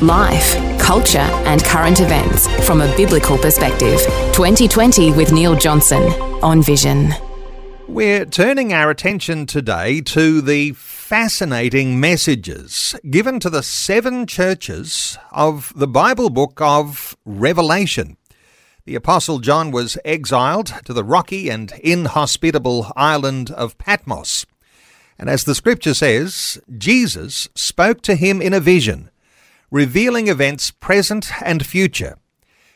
Life, culture, and current events from a biblical perspective. 2020 with Neil Johnson on Vision. We're turning our attention today to the fascinating messages given to the seven churches of the Bible book of Revelation. The Apostle John was exiled to the rocky and inhospitable island of Patmos. And as the scripture says, Jesus spoke to him in a vision revealing events present and future.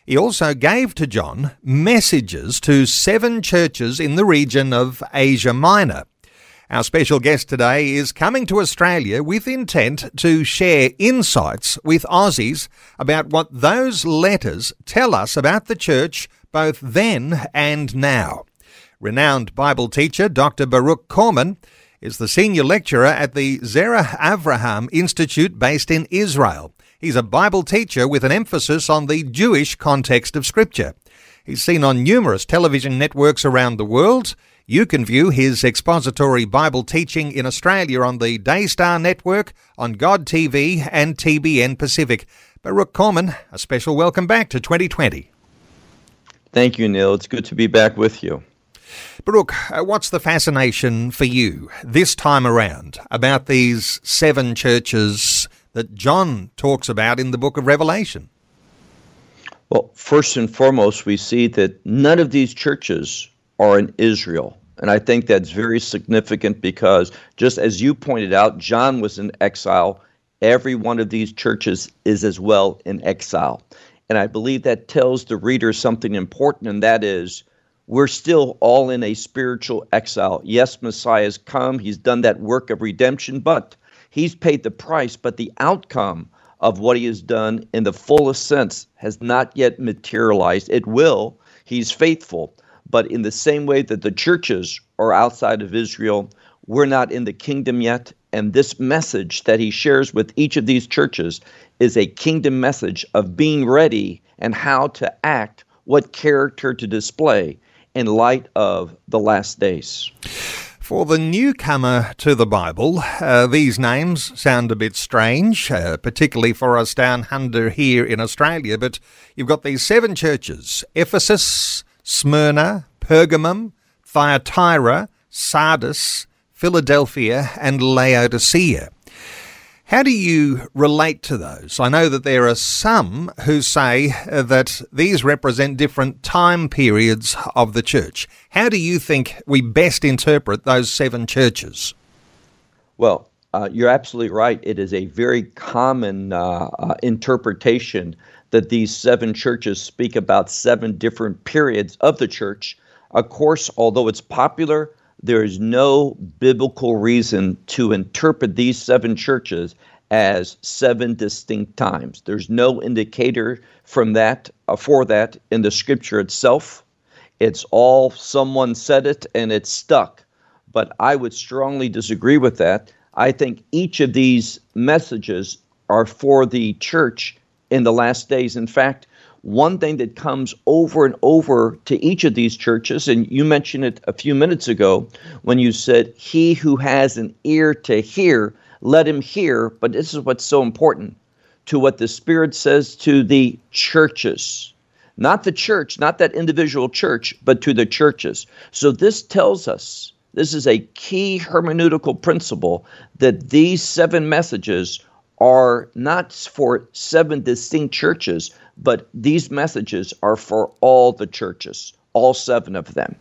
He also gave to John messages to seven churches in the region of Asia Minor. Our special guest today is coming to Australia with intent to share insights with Aussies about what those letters tell us about the church both then and now. Renowned Bible teacher Dr. Baruch Korman is the senior lecturer at the Zerah Avraham Institute based in Israel. He's a Bible teacher with an emphasis on the Jewish context of Scripture. He's seen on numerous television networks around the world. You can view his expository Bible teaching in Australia on the Daystar Network, on God TV, and TBN Pacific. Baruch Korman, a special welcome back to 2020. Thank you, Neil. It's good to be back with you. Baruch, uh, what's the fascination for you this time around about these seven churches that John talks about in the book of Revelation? Well, first and foremost, we see that none of these churches are in Israel. And I think that's very significant because, just as you pointed out, John was in exile. Every one of these churches is as well in exile. And I believe that tells the reader something important, and that is we're still all in a spiritual exile. Yes, Messiah has come, he's done that work of redemption, but He's paid the price, but the outcome of what he has done in the fullest sense has not yet materialized. It will. He's faithful. But in the same way that the churches are outside of Israel, we're not in the kingdom yet. And this message that he shares with each of these churches is a kingdom message of being ready and how to act, what character to display in light of the last days. For the newcomer to the Bible, uh, these names sound a bit strange, uh, particularly for us down under here in Australia, but you've got these seven churches Ephesus, Smyrna, Pergamum, Thyatira, Sardis, Philadelphia, and Laodicea. How do you relate to those? I know that there are some who say that these represent different time periods of the church. How do you think we best interpret those seven churches? Well, uh, you're absolutely right. It is a very common uh, uh, interpretation that these seven churches speak about seven different periods of the church. Of course, although it's popular, there is no biblical reason to interpret these seven churches as seven distinct times. There's no indicator from that uh, for that in the scripture itself. It's all someone said it and it's stuck. But I would strongly disagree with that. I think each of these messages are for the church in the last days. In fact, one thing that comes over and over to each of these churches, and you mentioned it a few minutes ago when you said, He who has an ear to hear, let him hear. But this is what's so important to what the Spirit says to the churches. Not the church, not that individual church, but to the churches. So this tells us this is a key hermeneutical principle that these seven messages are not for seven distinct churches, but these messages are for all the churches, all seven of them.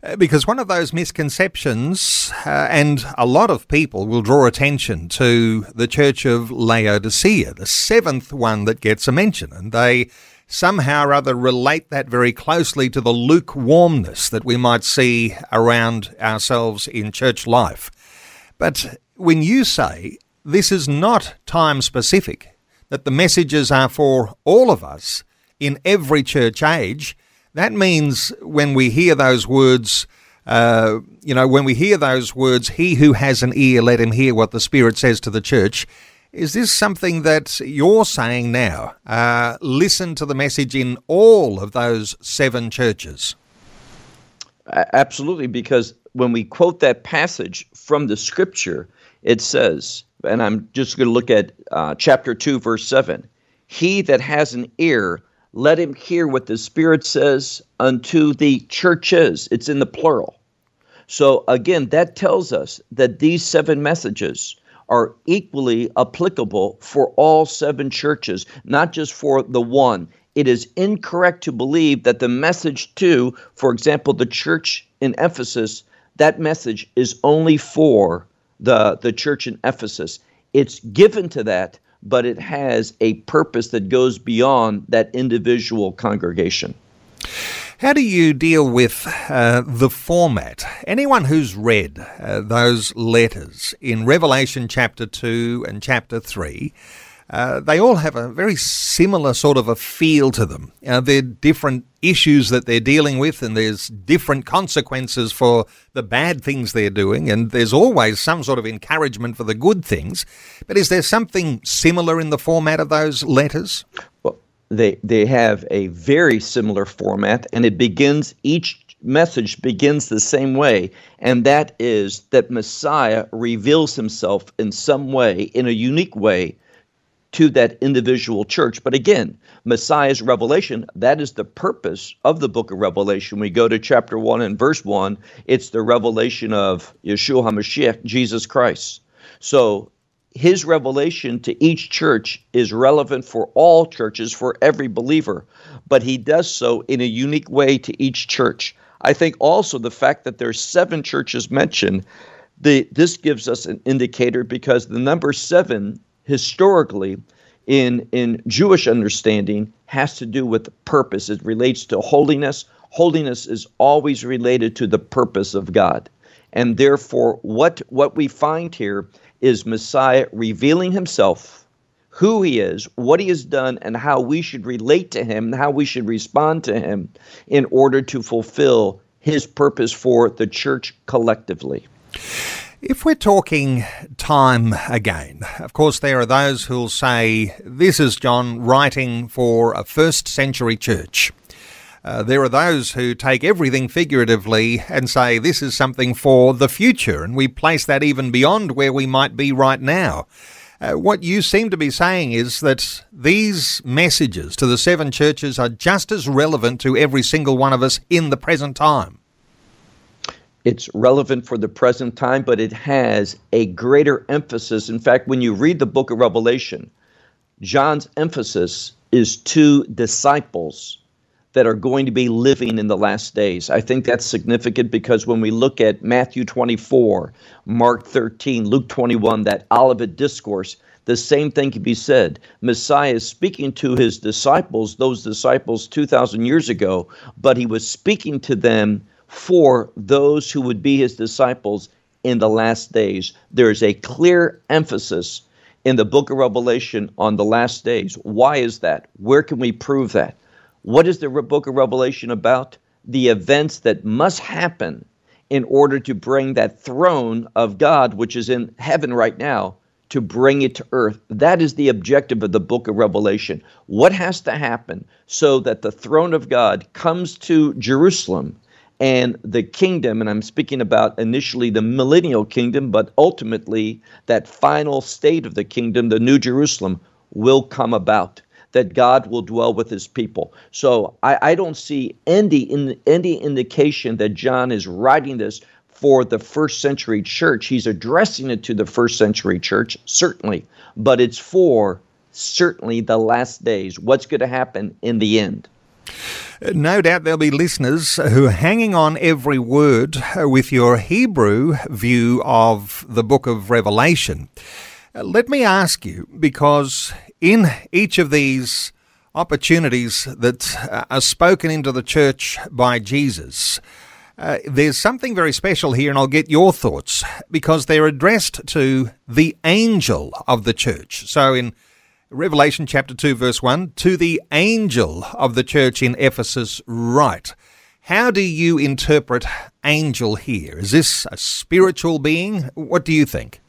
Uh, because one of those misconceptions, uh, and a lot of people will draw attention to the Church of Laodicea, the seventh one that gets a mention, and they somehow or other relate that very closely to the lukewarmness that we might see around ourselves in church life. But when you say this is not time specific, that the messages are for all of us in every church age, that means when we hear those words, uh, you know, when we hear those words, he who has an ear, let him hear what the Spirit says to the church. Is this something that you're saying now? Uh, listen to the message in all of those seven churches. Absolutely, because when we quote that passage from the scripture, it says, and I'm just going to look at uh, chapter 2, verse 7 He that has an ear, let him hear what the Spirit says unto the churches. It's in the plural. So again, that tells us that these seven messages are equally applicable for all seven churches, not just for the one. It is incorrect to believe that the message to, for example, the church in Ephesus, that message is only for the, the church in Ephesus. It's given to that, but it has a purpose that goes beyond that individual congregation. How do you deal with uh, the format? Anyone who's read uh, those letters in Revelation chapter 2 and chapter 3, uh, they all have a very similar sort of a feel to them. Uh, they're different issues that they're dealing with, and there's different consequences for the bad things they're doing, and there's always some sort of encouragement for the good things. But is there something similar in the format of those letters? Well, they they have a very similar format and it begins each message begins the same way and that is that Messiah reveals himself in some way in a unique way to that individual church. But again Messiah's revelation that is the purpose of the book of Revelation. We go to chapter 1 and verse 1 it's the revelation of Yeshua HaMashiach Jesus Christ. So his revelation to each church is relevant for all churches, for every believer, but he does so in a unique way to each church. I think also the fact that there's seven churches mentioned, the, this gives us an indicator because the number seven historically in, in Jewish understanding has to do with purpose. It relates to holiness. Holiness is always related to the purpose of God. And therefore, what, what we find here is Messiah revealing himself, who he is, what he has done, and how we should relate to him, how we should respond to him in order to fulfill his purpose for the church collectively. If we're talking time again, of course, there are those who'll say, This is John writing for a first century church. Uh, there are those who take everything figuratively and say this is something for the future, and we place that even beyond where we might be right now. Uh, what you seem to be saying is that these messages to the seven churches are just as relevant to every single one of us in the present time. It's relevant for the present time, but it has a greater emphasis. In fact, when you read the book of Revelation, John's emphasis is to disciples that are going to be living in the last days. I think that's significant because when we look at Matthew 24, Mark 13, Luke 21, that Olivet discourse, the same thing can be said. Messiah is speaking to his disciples, those disciples 2,000 years ago, but he was speaking to them for those who would be his disciples in the last days. There is a clear emphasis in the book of Revelation on the last days. Why is that? Where can we prove that? What is the book of Revelation about? The events that must happen in order to bring that throne of God, which is in heaven right now, to bring it to earth. That is the objective of the book of Revelation. What has to happen so that the throne of God comes to Jerusalem and the kingdom, and I'm speaking about initially the millennial kingdom, but ultimately that final state of the kingdom, the New Jerusalem, will come about that God will dwell with his people. So I, I don't see any, in, any indication that John is writing this for the first century church. He's addressing it to the first century church, certainly, but it's for certainly the last days. What's going to happen in the end? No doubt there'll be listeners who are hanging on every word with your Hebrew view of the book of Revelation. Let me ask you, because in each of these opportunities that uh, are spoken into the church by Jesus, uh, there's something very special here, and I'll get your thoughts because they're addressed to the angel of the church. So in Revelation chapter 2, verse 1 To the angel of the church in Ephesus, write. How do you interpret angel here? Is this a spiritual being? What do you think?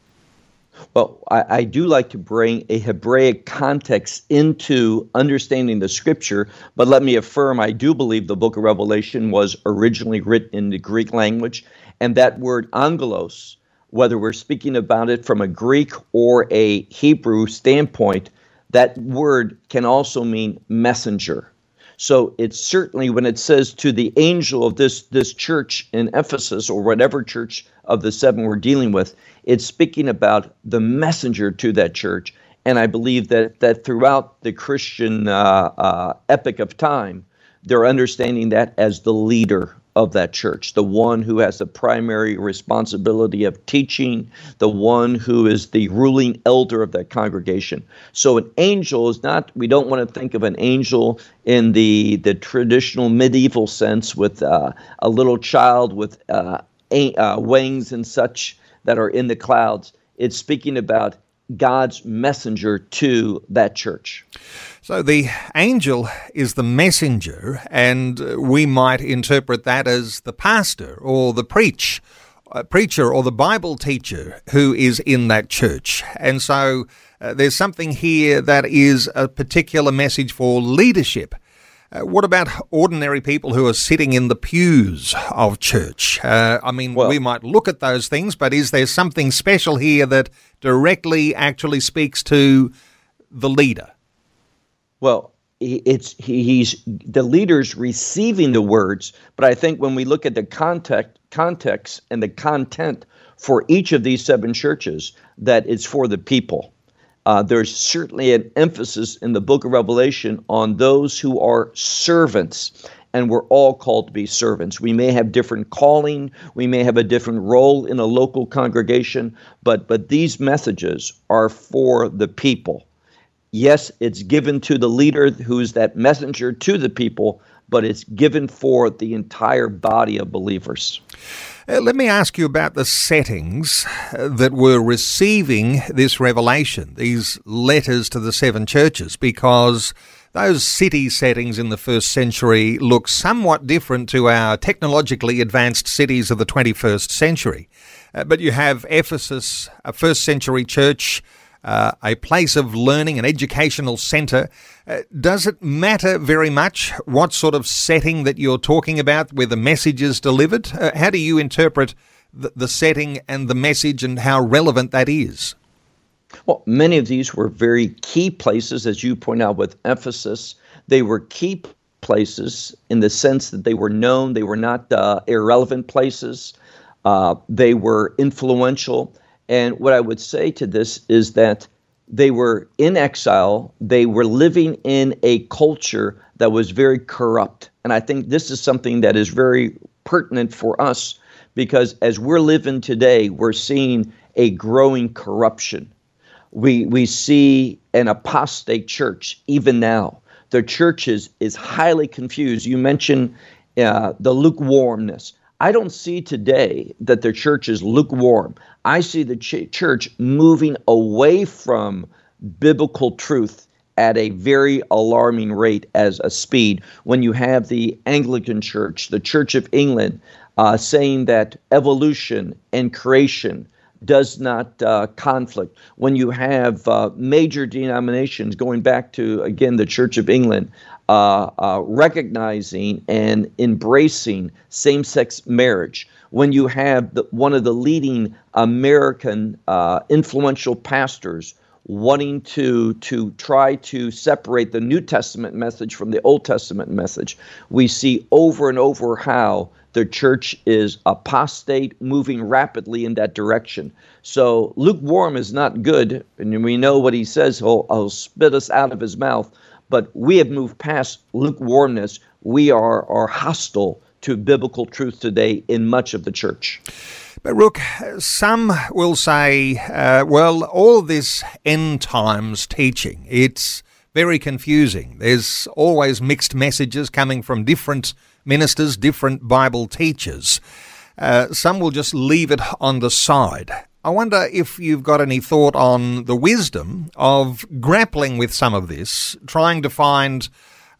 Well, I, I, do like to bring a Hebraic context into understanding the scripture, but let me affirm I do believe the book of Revelation was originally written in the Greek language, and that word angelos, whether we're speaking about it from a Greek or a Hebrew standpoint, that word can also mean messenger. So it's certainly when it says to the angel of this this church in Ephesus or whatever church of the seven we're dealing with, it's speaking about the messenger to that church. And I believe that that throughout the Christian uh, uh, epic of time, they're understanding that as the leader of that church, the one who has the primary responsibility of teaching, the one who is the ruling elder of that congregation. So an angel is not, we don't want to think of an angel in the, the traditional medieval sense with uh, a little child with uh, a, uh, wings and such that are in the clouds. It's speaking about God's messenger to that church. So the angel is the messenger, and we might interpret that as the pastor or the preach, uh, preacher or the Bible teacher who is in that church. And so uh, there's something here that is a particular message for leadership. Uh, what about ordinary people who are sitting in the pews of church? Uh, I mean, well, we might look at those things, but is there something special here that directly actually speaks to the leader? Well, it's he's the leaders receiving the words, but I think when we look at the context, context and the content for each of these seven churches, that it's for the people. Uh, there's certainly an emphasis in the book of Revelation on those who are servants, and we're all called to be servants. We may have different calling, we may have a different role in a local congregation, but but these messages are for the people. Yes, it's given to the leader who's that messenger to the people, but it's given for the entire body of believers. Uh, let me ask you about the settings uh, that were receiving this revelation, these letters to the seven churches, because those city settings in the first century look somewhat different to our technologically advanced cities of the 21st century. Uh, but you have Ephesus, a first century church uh, a place of learning, an educational centre. Uh, does it matter very much what sort of setting that you're talking about where the message is delivered? Uh, how do you interpret the, the setting and the message and how relevant that is? Well, many of these were very key places, as you point out with Ephesus. They were key places in the sense that they were known, they were not uh, irrelevant places, uh, they were influential. And what I would say to this is that they were in exile, they were living in a culture that was very corrupt. And I think this is something that is very pertinent for us because as we're living today, we're seeing a growing corruption. We, we see an apostate church even now. The church is, is highly confused. You mentioned uh, the lukewarmness. I don't see today that the church is lukewarm. I see the ch- church moving away from biblical truth at a very alarming rate as a speed when you have the Anglican Church, the Church of England, uh, saying that evolution and creation does not uh, conflict. When you have uh, major denominations going back to, again, the Church of England, uh, uh, recognizing and embracing same sex marriage, when you have the, one of the leading American uh, influential pastors wanting to to try to separate the New Testament message from the Old Testament message, we see over and over how the church is apostate, moving rapidly in that direction. So lukewarm is not good, and we know what he says. He'll, he'll spit us out of his mouth. But we have moved past lukewarmness. We are, are hostile to biblical truth today in much of the church. Baruch, some will say, uh, well, all this end times teaching, it's very confusing. There's always mixed messages coming from different ministers, different Bible teachers. Uh, some will just leave it on the side. I wonder if you've got any thought on the wisdom of grappling with some of this, trying to find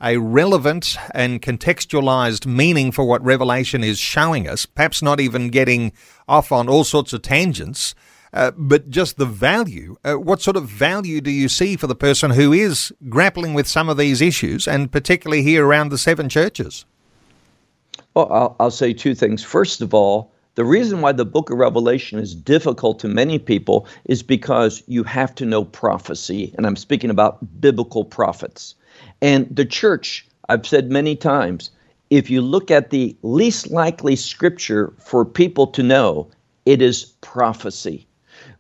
a relevant and contextualized meaning for what Revelation is showing us, perhaps not even getting off on all sorts of tangents, uh, but just the value. Uh, what sort of value do you see for the person who is grappling with some of these issues, and particularly here around the seven churches? Well, I'll, I'll say two things. First of all, the reason why the book of Revelation is difficult to many people is because you have to know prophecy, and I'm speaking about biblical prophets. And the church, I've said many times, if you look at the least likely scripture for people to know, it is prophecy.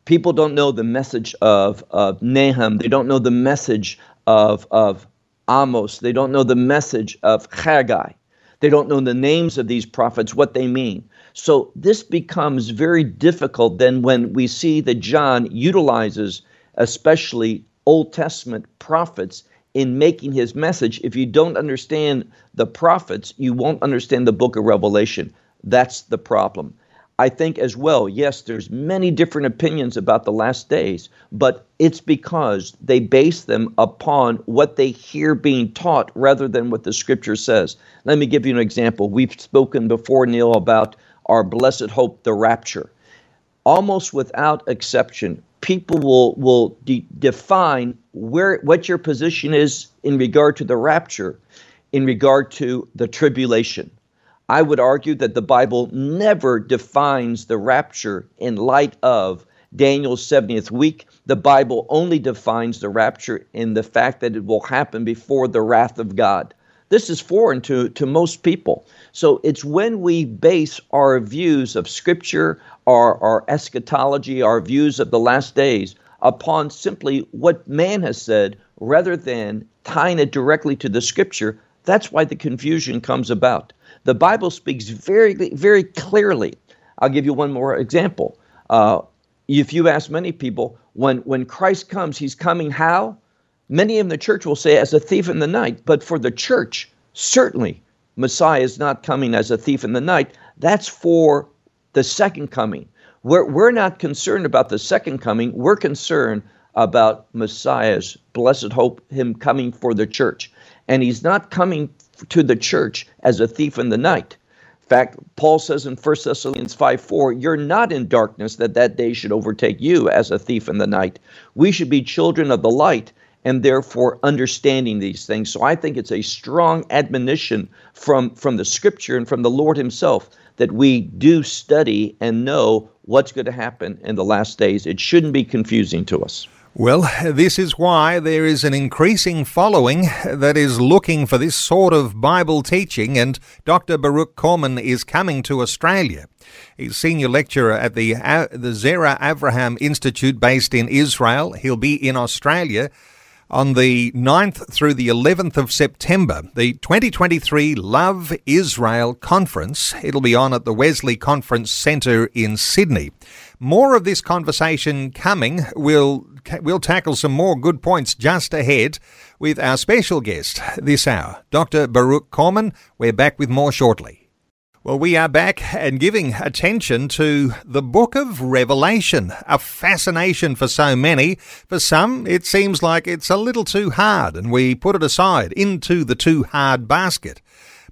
People don't know the message of, of Nahum, they don't know the message of, of Amos, they don't know the message of Haggai. They don't know the names of these prophets, what they mean. So this becomes very difficult then when we see that John utilizes especially Old Testament prophets in making his message. If you don't understand the prophets, you won't understand the book of Revelation. That's the problem. I think as well, yes, there's many different opinions about the last days, but it's because they base them upon what they hear being taught rather than what the scripture says. Let me give you an example. We've spoken before, Neil, about our blessed hope, the rapture. Almost without exception, people will will de- define where what your position is in regard to the rapture, in regard to the tribulation. I would argue that the Bible never defines the rapture in light of Daniel's 70th week. The Bible only defines the rapture in the fact that it will happen before the wrath of God. This is foreign to, to most people. So it's when we base our views of Scripture, our, our eschatology, our views of the last days upon simply what man has said rather than tying it directly to the Scripture. That's why the confusion comes about. The Bible speaks very, very clearly. I'll give you one more example. Uh, if you ask many people, when, when Christ comes, he's coming how? Many in the church will say, as a thief in the night. But for the church, certainly, Messiah is not coming as a thief in the night. That's for the second coming. We're, we're not concerned about the second coming. We're concerned about Messiah's blessed hope, him coming for the church. And he's not coming to the church as a thief in the night. In fact, Paul says in 1 Thessalonians 5 4, you're not in darkness that that day should overtake you as a thief in the night. We should be children of the light and therefore understanding these things. So I think it's a strong admonition from, from the scripture and from the Lord Himself that we do study and know what's going to happen in the last days. It shouldn't be confusing to us. Well, this is why there is an increasing following that is looking for this sort of Bible teaching, and Dr. Baruch Korman is coming to Australia. He's senior lecturer at the, the Zerah Avraham Institute based in Israel. He'll be in Australia on the 9th through the 11th of September, the 2023 Love Israel Conference. It'll be on at the Wesley Conference Centre in Sydney. More of this conversation coming. We'll, we'll tackle some more good points just ahead with our special guest this hour, Dr. Baruch Korman. We're back with more shortly. Well, we are back and giving attention to the book of Revelation, a fascination for so many. For some, it seems like it's a little too hard, and we put it aside into the too hard basket.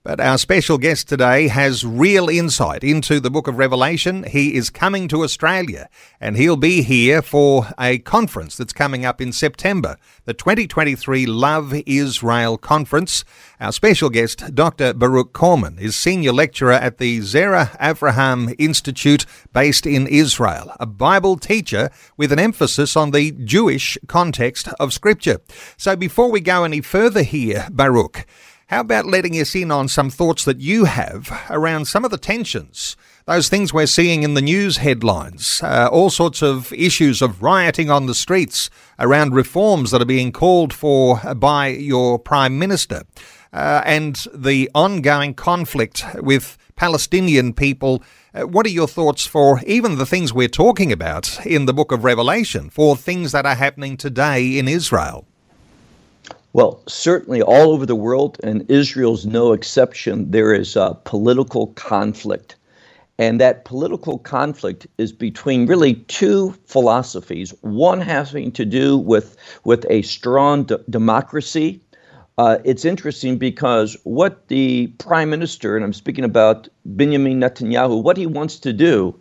But our special guest today has real insight into the book of Revelation. He is coming to Australia and he'll be here for a conference that's coming up in September, the 2023 Love Israel Conference. Our special guest, Dr. Baruch Korman, is senior lecturer at the Zerah Avraham Institute based in Israel, a Bible teacher with an emphasis on the Jewish context of Scripture. So before we go any further here, Baruch, how about letting us in on some thoughts that you have around some of the tensions, those things we're seeing in the news headlines, uh, all sorts of issues of rioting on the streets around reforms that are being called for by your Prime Minister, uh, and the ongoing conflict with Palestinian people. Uh, what are your thoughts for even the things we're talking about in the book of Revelation, for things that are happening today in Israel? Well, certainly all over the world, and Israel's no exception, there is a political conflict. And that political conflict is between really two philosophies. One having to do with, with a strong d- democracy. Uh, it's interesting because what the prime minister, and I'm speaking about Benjamin Netanyahu, what he wants to do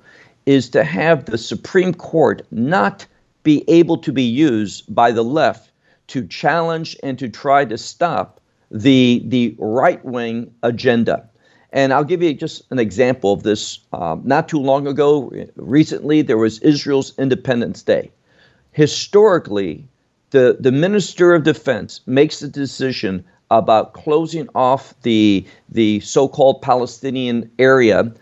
is to have the Supreme Court not be able to be used by the left to challenge and to try to stop the, the right wing agenda. And I'll give you just an example of this. Um, not too long ago, recently, there was Israel's Independence Day. Historically, the, the Minister of Defense makes the decision about closing off the, the so called Palestinian area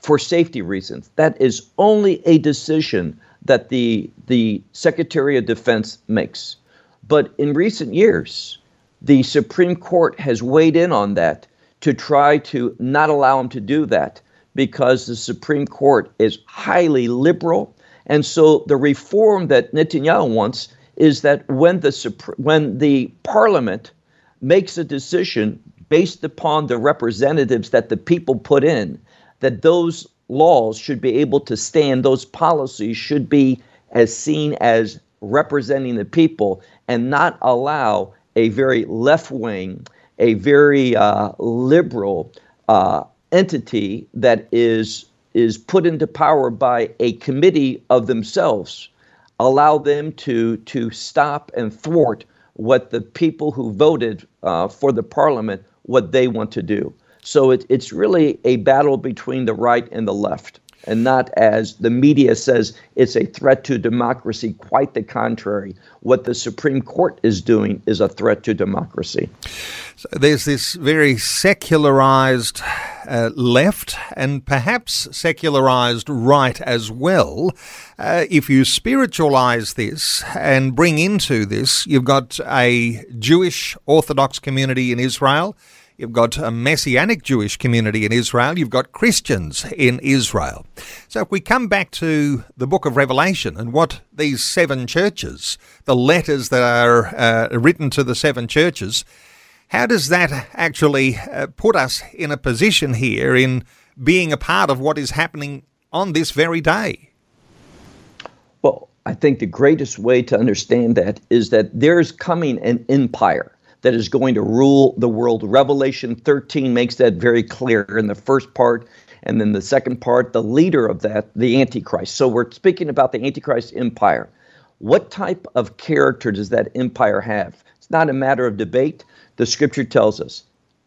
for safety reasons. That is only a decision that the, the Secretary of Defense makes. But in recent years, the Supreme Court has weighed in on that to try to not allow him to do that because the Supreme Court is highly liberal. And so the reform that Netanyahu wants is that when the when the parliament makes a decision based upon the representatives that the people put in, that those laws should be able to stand, those policies should be as seen as representing the people and not allow a very left wing a very uh, liberal uh, entity that is is put into power by a committee of themselves allow them to to stop and thwart what the people who voted uh, for the parliament what they want to do. So it, it's really a battle between the right and the left and not as the media says it's a threat to democracy. Quite the contrary. What the Supreme Court is doing is a threat to democracy. So there's this very secularized uh, left and perhaps secularized right as well. Uh, if you spiritualize this and bring into this, you've got a Jewish Orthodox community in Israel. You've got a Messianic Jewish community in Israel. You've got Christians in Israel. So if we come back to the book of Revelation and what these seven churches, the letters that are uh, written to the seven churches, how does that actually uh, put us in a position here in being a part of what is happening on this very day? Well, I think the greatest way to understand that is that there's coming an empire that is going to rule the world. Revelation 13 makes that very clear in the first part. And then the second part, the leader of that, the Antichrist. So we're speaking about the Antichrist empire. What type of character does that empire have? It's not a matter of debate. The scripture tells us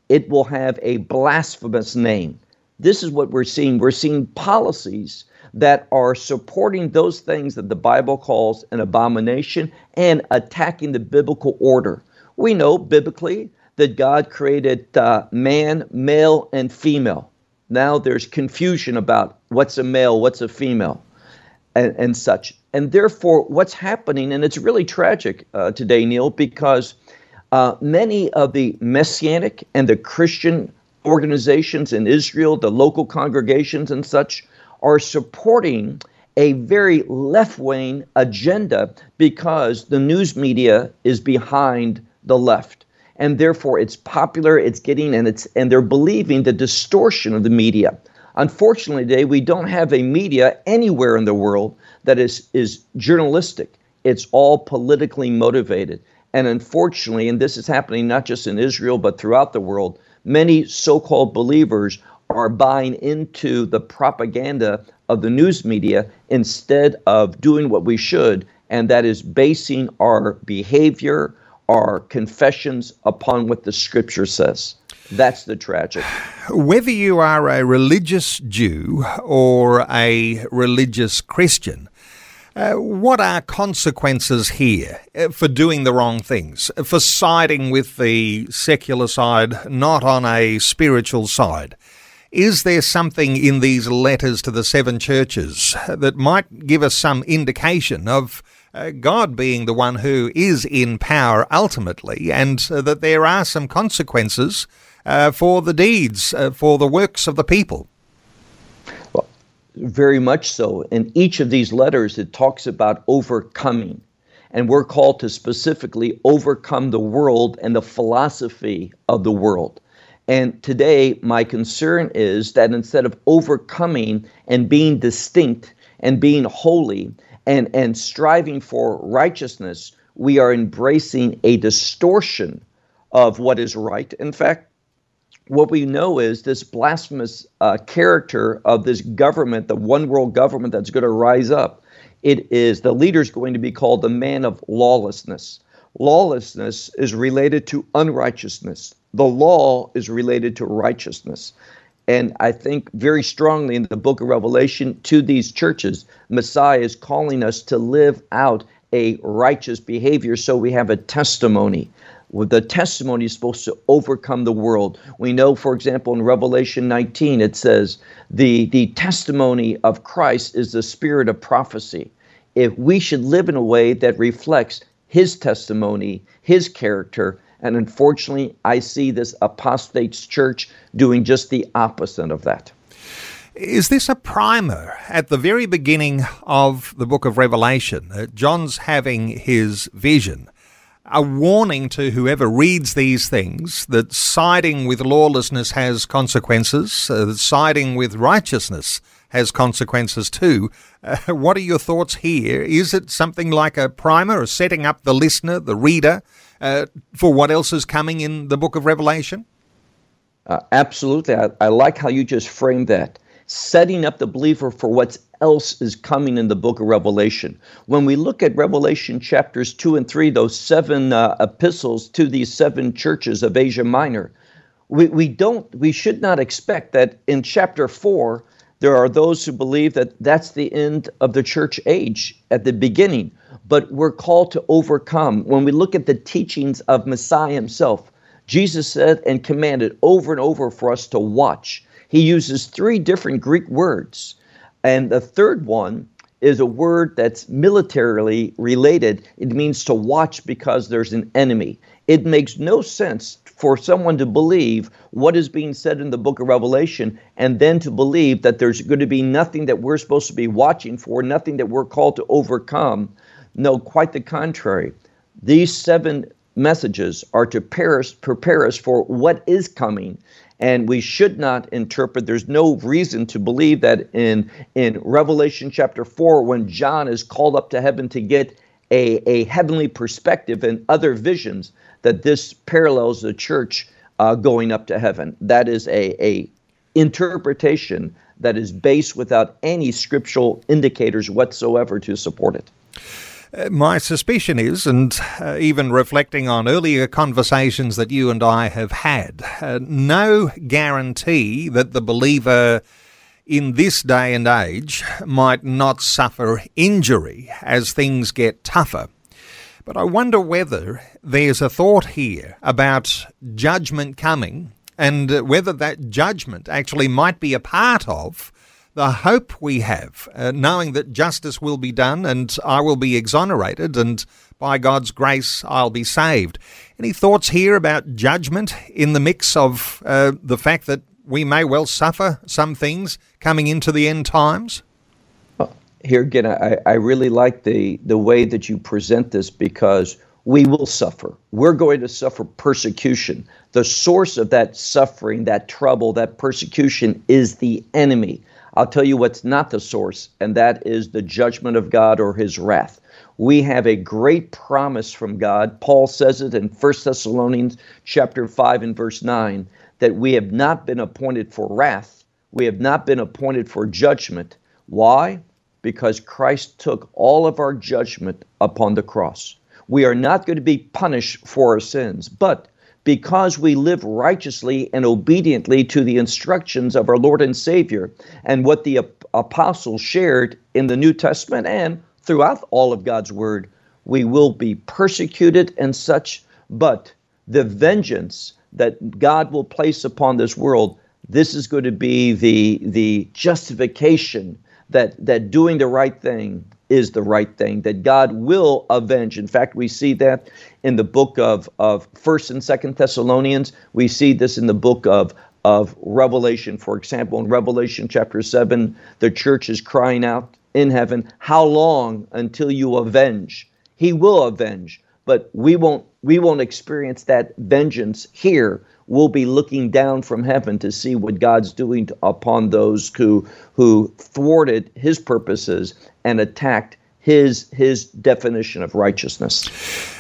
it will have a blasphemous name. This is what we're seeing. We're seeing policies that are supporting those things that the Bible calls an abomination and attacking the biblical order. We know biblically that God created uh, man, male, and female. Now there's confusion about what's a male, what's a female, and, and such. And therefore, what's happening, and it's really tragic uh, today, Neil, because uh, many of the messianic and the Christian organizations in Israel, the local congregations and such, are supporting a very left wing agenda because the news media is behind the left. And therefore it's popular, it's getting and it's and they're believing the distortion of the media. Unfortunately, today we don't have a media anywhere in the world that is is journalistic. It's all politically motivated. And unfortunately, and this is happening not just in Israel but throughout the world, many so-called believers are buying into the propaganda of the news media instead of doing what we should, and that is basing our behavior, are confessions upon what the scripture says. That's the tragic. Whether you are a religious Jew or a religious Christian, uh, what are consequences here uh, for doing the wrong things, for siding with the secular side, not on a spiritual side? Is there something in these letters to the seven churches that might give us some indication of uh, God being the one who is in power ultimately, and uh, that there are some consequences uh, for the deeds, uh, for the works of the people. Well, very much so. In each of these letters, it talks about overcoming. And we're called to specifically overcome the world and the philosophy of the world. And today, my concern is that instead of overcoming and being distinct and being holy and, and striving for righteousness, we are embracing a distortion of what is right. In fact, what we know is this blasphemous uh, character of this government, the one world government that's going to rise up. It is the leader is going to be called the man of lawlessness. Lawlessness is related to unrighteousness. The law is related to righteousness. And I think very strongly in the book of Revelation to these churches, Messiah is calling us to live out a righteous behavior so we have a testimony the testimony is supposed to overcome the world. We know, for example, in Revelation 19, it says, the, the testimony of Christ is the spirit of prophecy. If we should live in a way that reflects his testimony, his character, and unfortunately, I see this apostates church doing just the opposite of that. Is this a primer at the very beginning of the book of Revelation? Uh, John's having his vision a warning to whoever reads these things that siding with lawlessness has consequences, uh, that siding with righteousness has consequences too. Uh, what are your thoughts here? Is it something like a primer or setting up the listener, the reader, uh, for what else is coming in the book of Revelation? Uh, absolutely. I, I like how you just framed that setting up the believer for what's else is coming in the book of Revelation. When we look at Revelation chapters 2 and 3, those seven uh, epistles to these seven churches of Asia Minor, we, we don't we should not expect that in chapter 4 there are those who believe that that's the end of the church age at the beginning but we're called to overcome when we look at the teachings of Messiah himself Jesus said and commanded over and over for us to watch he uses three different Greek words. And the third one is a word that's militarily related. It means to watch because there's an enemy. It makes no sense for someone to believe what is being said in the book of Revelation and then to believe that there's going to be nothing that we're supposed to be watching for, nothing that we're called to overcome. No, quite the contrary. These seven messages are to prepare us, prepare us for what is coming and we should not interpret there's no reason to believe that in in revelation chapter 4 when john is called up to heaven to get a, a heavenly perspective and other visions that this parallels the church uh, going up to heaven that is a, a interpretation that is based without any scriptural indicators whatsoever to support it uh, my suspicion is, and uh, even reflecting on earlier conversations that you and I have had, uh, no guarantee that the believer in this day and age might not suffer injury as things get tougher. But I wonder whether there's a thought here about judgment coming and whether that judgment actually might be a part of the hope we have, uh, knowing that justice will be done and I will be exonerated and by God's grace I'll be saved. Any thoughts here about judgment in the mix of uh, the fact that we may well suffer some things coming into the end times? Here again, I, I really like the, the way that you present this because we will suffer. We're going to suffer persecution. The source of that suffering, that trouble, that persecution is the enemy. I'll tell you what's not the source, and that is the judgment of God or his wrath. We have a great promise from God. Paul says it in 1 Thessalonians chapter 5 and verse 9 that we have not been appointed for wrath, we have not been appointed for judgment. Why? Because Christ took all of our judgment upon the cross. We are not going to be punished for our sins, but because we live righteously and obediently to the instructions of our Lord and Savior and what the apostles shared in the New Testament and throughout all of God's Word, we will be persecuted and such, but the vengeance that God will place upon this world, this is going to be the, the justification that, that doing the right thing is the right thing, that God will avenge. In fact, we see that in the book of, of 1st and 2nd Thessalonians. We see this in the book of, of Revelation. For example, in Revelation chapter 7, the church is crying out in heaven, How long until you avenge? He will avenge, but we won't we won't experience that vengeance here. We'll be looking down from heaven to see what God's doing upon those who who thwarted his purposes and attacked his his definition of righteousness.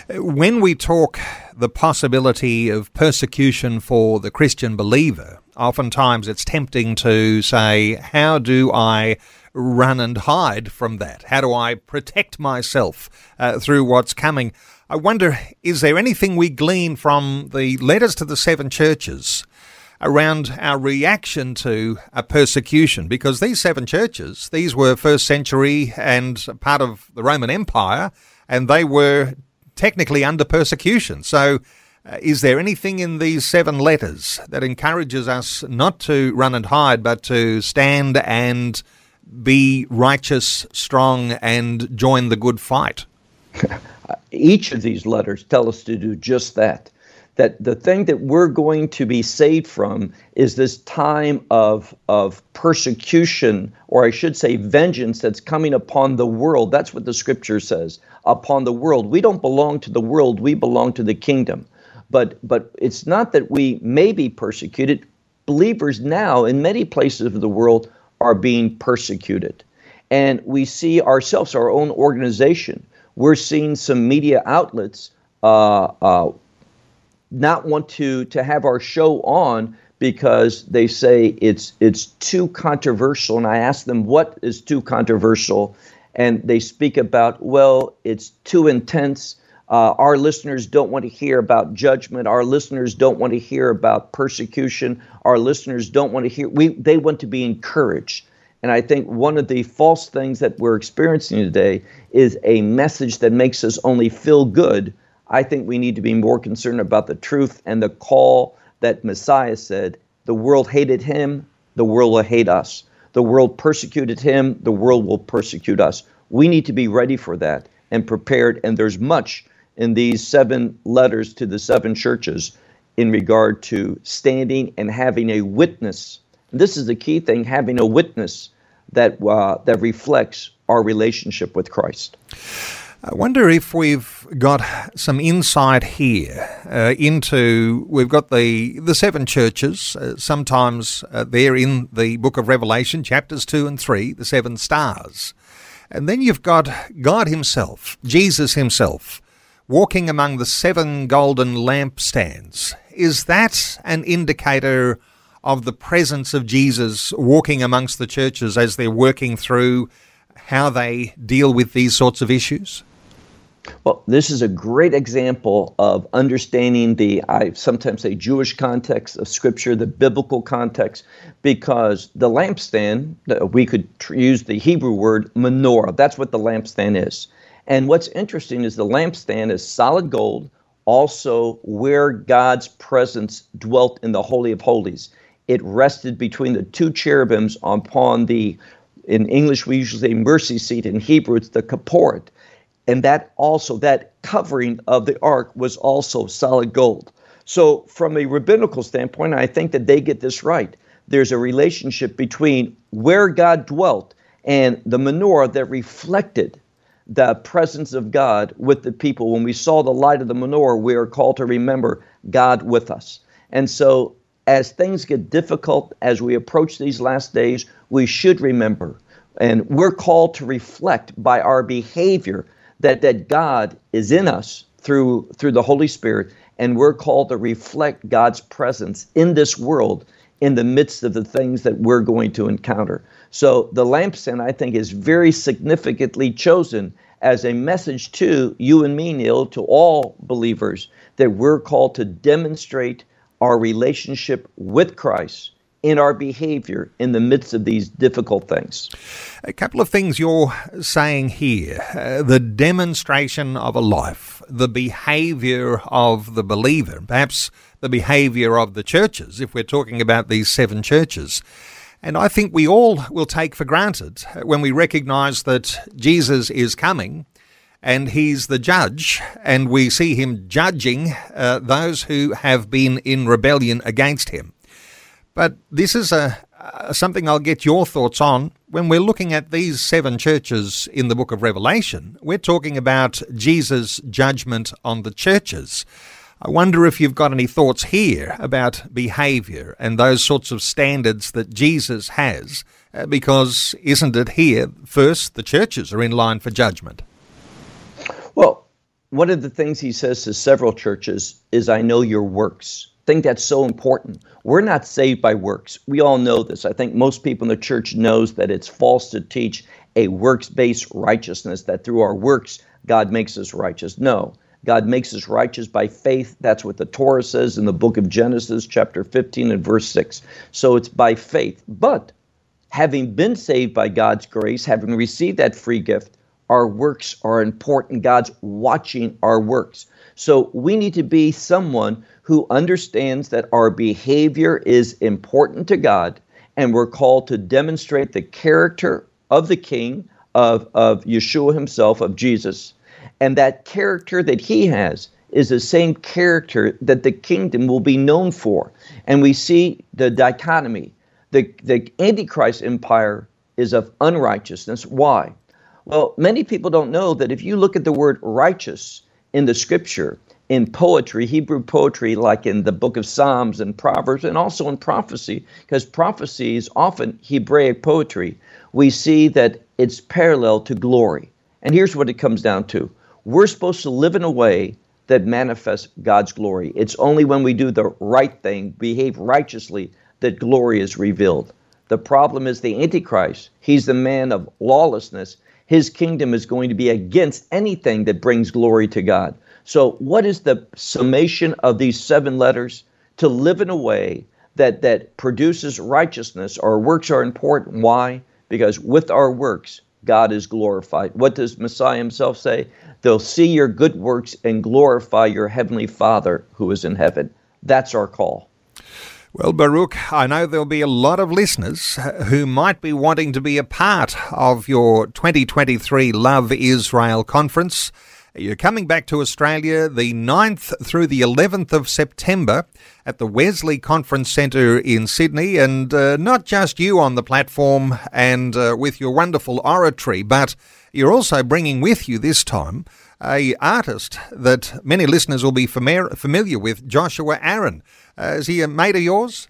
When we talk the possibility of persecution for the Christian believer, oftentimes it's tempting to say, how do I run and hide from that? How do I protect myself uh, through what's coming? I wonder, is there anything we glean from the letters to the seven churches around our reaction to a persecution? Because these seven churches, these were first century and part of the Roman Empire, and they were technically under persecution. So, uh, is there anything in these seven letters that encourages us not to run and hide, but to stand and be righteous, strong, and join the good fight? Each of these letters tell us to do just that. That the thing that we're going to be saved from is this time of, of persecution, or I should say, vengeance that's coming upon the world. That's what the scripture says upon the world. We don't belong to the world, we belong to the kingdom. But, but it's not that we may be persecuted. Believers now, in many places of the world, are being persecuted. And we see ourselves, our own organization, we're seeing some media outlets uh, uh, not want to to have our show on because they say it's it's too controversial. And I ask them what is too controversial, and they speak about well, it's too intense. Uh, our listeners don't want to hear about judgment. Our listeners don't want to hear about persecution. Our listeners don't want to hear. We they want to be encouraged. And I think one of the false things that we're experiencing today is a message that makes us only feel good. I think we need to be more concerned about the truth and the call that Messiah said the world hated him, the world will hate us. The world persecuted him, the world will persecute us. We need to be ready for that and prepared. And there's much in these seven letters to the seven churches in regard to standing and having a witness. This is the key thing having a witness that uh, that reflects our relationship with Christ. I wonder if we've got some insight here uh, into we've got the the seven churches. Uh, sometimes uh, they're in the book of Revelation, chapters two and three, the seven stars, and then you've got God Himself, Jesus Himself, walking among the seven golden lampstands. Is that an indicator? Of the presence of Jesus walking amongst the churches as they're working through how they deal with these sorts of issues? Well, this is a great example of understanding the, I sometimes say, Jewish context of Scripture, the biblical context, because the lampstand, we could use the Hebrew word menorah. That's what the lampstand is. And what's interesting is the lampstand is solid gold, also where God's presence dwelt in the Holy of Holies it rested between the two cherubims upon the, in English we usually say mercy seat, in Hebrew it's the kaporet. And that also, that covering of the ark was also solid gold. So, from a rabbinical standpoint, I think that they get this right. There's a relationship between where God dwelt and the menorah that reflected the presence of God with the people. When we saw the light of the menorah, we are called to remember God with us. And so as things get difficult, as we approach these last days, we should remember, and we're called to reflect by our behavior that, that God is in us through, through the Holy Spirit, and we're called to reflect God's presence in this world in the midst of the things that we're going to encounter. So the lampstand, I think, is very significantly chosen as a message to you and me, Neil, to all believers, that we're called to demonstrate our relationship with Christ in our behavior in the midst of these difficult things. A couple of things you're saying here uh, the demonstration of a life, the behavior of the believer, perhaps the behavior of the churches, if we're talking about these seven churches. And I think we all will take for granted when we recognize that Jesus is coming and he's the judge, and we see him judging uh, those who have been in rebellion against him. But this is a, something I'll get your thoughts on. When we're looking at these seven churches in the book of Revelation, we're talking about Jesus' judgment on the churches. I wonder if you've got any thoughts here about behaviour and those sorts of standards that Jesus has, uh, because isn't it here first the churches are in line for judgment? Well, one of the things he says to several churches is, I know your works. I think that's so important. We're not saved by works. We all know this. I think most people in the church knows that it's false to teach a works-based righteousness that through our works God makes us righteous. No. God makes us righteous by faith. That's what the Torah says in the book of Genesis, chapter 15 and verse 6. So it's by faith. But having been saved by God's grace, having received that free gift, our works are important. God's watching our works. So we need to be someone who understands that our behavior is important to God, and we're called to demonstrate the character of the King, of, of Yeshua himself, of Jesus. And that character that he has is the same character that the kingdom will be known for. And we see the dichotomy. The, the Antichrist empire is of unrighteousness. Why? Well, many people don't know that if you look at the word righteous in the scripture, in poetry, Hebrew poetry, like in the book of Psalms and Proverbs, and also in prophecy, because prophecy is often Hebraic poetry, we see that it's parallel to glory. And here's what it comes down to we're supposed to live in a way that manifests God's glory. It's only when we do the right thing, behave righteously, that glory is revealed. The problem is the Antichrist. He's the man of lawlessness his kingdom is going to be against anything that brings glory to God. So, what is the summation of these seven letters? To live in a way that, that produces righteousness. Our works are important. Why? Because with our works, God is glorified. What does Messiah himself say? They'll see your good works and glorify your heavenly Father who is in heaven. That's our call. Well, Baruch, I know there'll be a lot of listeners who might be wanting to be a part of your 2023 Love Israel conference. You're coming back to Australia the 9th through the 11th of September at the Wesley Conference Centre in Sydney, and uh, not just you on the platform and uh, with your wonderful oratory, but you're also bringing with you this time a artist that many listeners will be familiar with, Joshua Aaron. Uh, is he a mate of yours?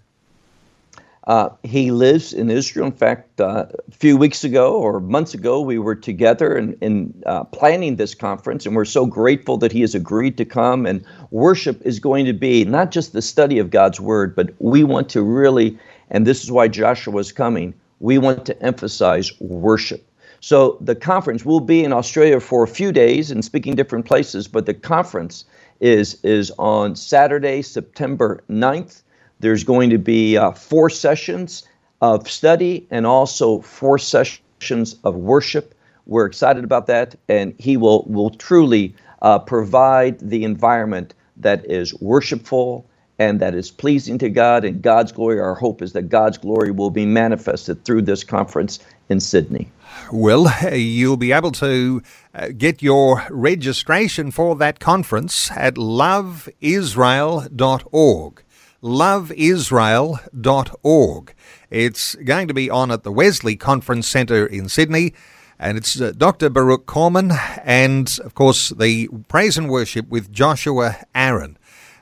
Uh, he lives in Israel. In fact, uh, a few weeks ago or months ago, we were together in, in uh, planning this conference, and we're so grateful that he has agreed to come. And worship is going to be not just the study of God's word, but we want to really, and this is why Joshua is coming, we want to emphasize worship. So the conference will be in Australia for a few days and speaking different places, but the conference is is on Saturday, September 9th. There's going to be uh, four sessions of study and also four sessions of worship. We're excited about that, and he will will truly uh, provide the environment that is worshipful and that is pleasing to God and God's glory. Our hope is that God's glory will be manifested through this conference in Sydney. Well, you'll be able to uh, get your registration for that conference at loveisrael.org. Loveisrael.org. It's going to be on at the Wesley Conference Centre in Sydney. And it's uh, Dr. Baruch Korman and, of course, the praise and worship with Joshua Aaron.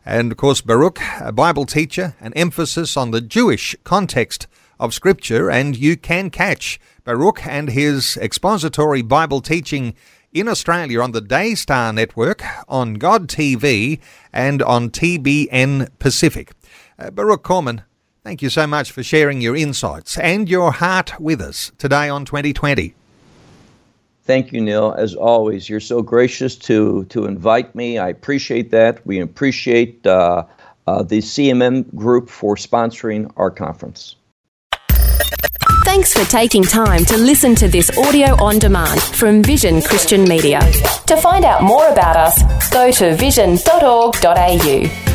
And, of course, Baruch, a Bible teacher, an emphasis on the Jewish context of Scripture, and you can catch Baruch and his expository Bible teaching in Australia on the Daystar Network, on God TV, and on TBN Pacific. Uh, Baruch Korman, thank you so much for sharing your insights and your heart with us today on 2020. Thank you, Neil. As always, you're so gracious to to invite me. I appreciate that. We appreciate uh, uh, the CMM group for sponsoring our conference. Thanks for taking time to listen to this audio on demand from Vision Christian Media. To find out more about us, go to vision.org.au.